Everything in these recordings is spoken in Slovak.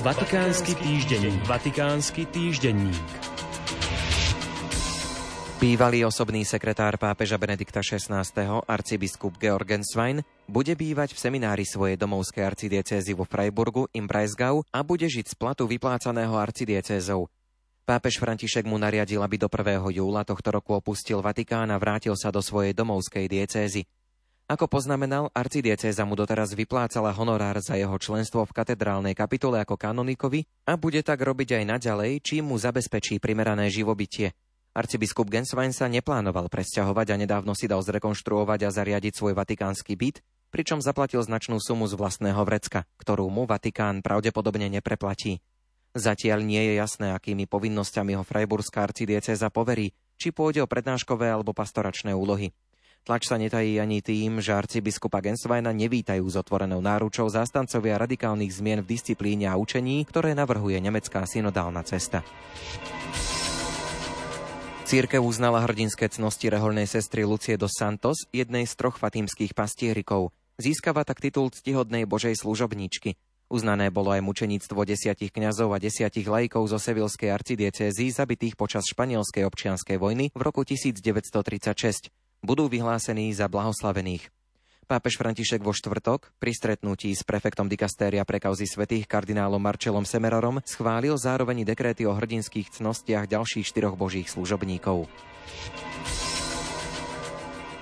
Vatikánsky týždenník. Vatikánsky týždenník. Bývalý osobný sekretár pápeža Benedikta XVI. arcibiskup Georgen Svein bude bývať v seminári svojej domovskej arcidiecézy vo Freiburgu im Breisgau a bude žiť z platu vyplácaného arcidiecézou. Pápež František mu nariadil, aby do 1. júla tohto roku opustil Vatikán a vrátil sa do svojej domovskej diecézy. Ako poznamenal, arcidiecéza mu doteraz vyplácala honorár za jeho členstvo v katedrálnej kapitole ako kanonikovi a bude tak robiť aj naďalej, čím mu zabezpečí primerané živobytie. Arcibiskup Genswein sa neplánoval presťahovať a nedávno si dal zrekonštruovať a zariadiť svoj vatikánsky byt, pričom zaplatil značnú sumu z vlastného vrecka, ktorú mu Vatikán pravdepodobne nepreplatí. Zatiaľ nie je jasné, akými povinnosťami ho Freiburská arcidiecéza poverí, či pôjde o prednáškové alebo pastoračné úlohy. Tlač sa netají ani tým, že arcibiskupa Gensweina nevítajú s otvorenou náručou zástancovia radikálnych zmien v disciplíne a učení, ktoré navrhuje nemecká synodálna cesta. Církev uznala hrdinské cnosti reholnej sestry Lucie dos Santos, jednej z troch fatímskych pastierikov. Získava tak titul ctihodnej božej služobníčky. Uznané bolo aj mučeníctvo desiatich kňazov a desiatich lajkov zo sevilskej arcidiecézy zabitých počas španielskej občianskej vojny v roku 1936 budú vyhlásení za blahoslavených. Pápež František vo štvrtok pri stretnutí s prefektom dikastéria pre kauzy svetých kardinálom Marčelom Semerorom schválil zároveň dekréty o hrdinských cnostiach ďalších štyroch božích služobníkov.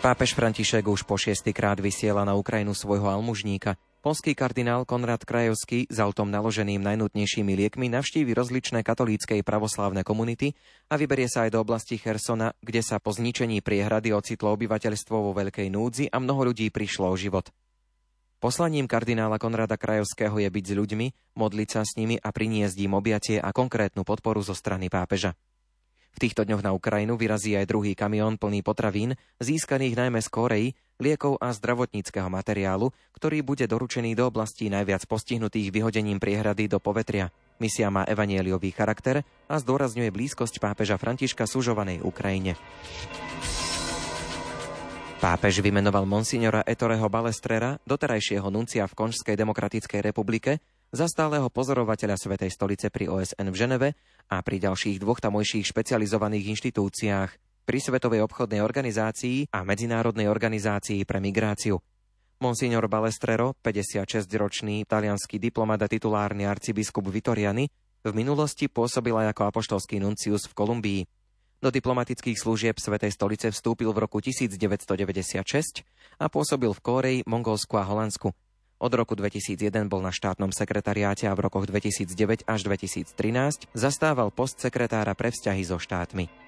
Pápež František už po šiestýkrát vysiela na Ukrajinu svojho almužníka. Polský kardinál Konrad Krajovský s autom naloženým najnutnejšími liekmi navštívi rozličné katolícke i pravoslávne komunity a vyberie sa aj do oblasti Chersona, kde sa po zničení priehrady ocitlo obyvateľstvo vo veľkej núdzi a mnoho ľudí prišlo o život. Poslaním kardinála Konrada Krajovského je byť s ľuďmi, modliť sa s nimi a priniesť im objatie a konkrétnu podporu zo strany pápeža. V týchto dňoch na Ukrajinu vyrazí aj druhý kamión plný potravín, získaných najmä z Koreji, liekov a zdravotníckého materiálu, ktorý bude doručený do oblastí najviac postihnutých vyhodením priehrady do povetria. Misia má evanieliový charakter a zdôrazňuje blízkosť pápeža Františka sužovanej Ukrajine. Pápež vymenoval monsignora Ettoreho Balestrera, doterajšieho nuncia v Konžskej demokratickej republike, za stáleho pozorovateľa Svetej stolice pri OSN v Ženeve a pri ďalších dvoch tamojších špecializovaných inštitúciách pri Svetovej obchodnej organizácii a Medzinárodnej organizácii pre migráciu. Monsignor Balestrero, 56-ročný talianský diplomat a titulárny arcibiskup Vitoriany, v minulosti pôsobil aj ako apoštolský nuncius v Kolumbii. Do diplomatických služieb Svetej stolice vstúpil v roku 1996 a pôsobil v Kóreji, Mongolsku a Holandsku. Od roku 2001 bol na štátnom sekretariáte a v rokoch 2009 až 2013 zastával post sekretára pre vzťahy so štátmi.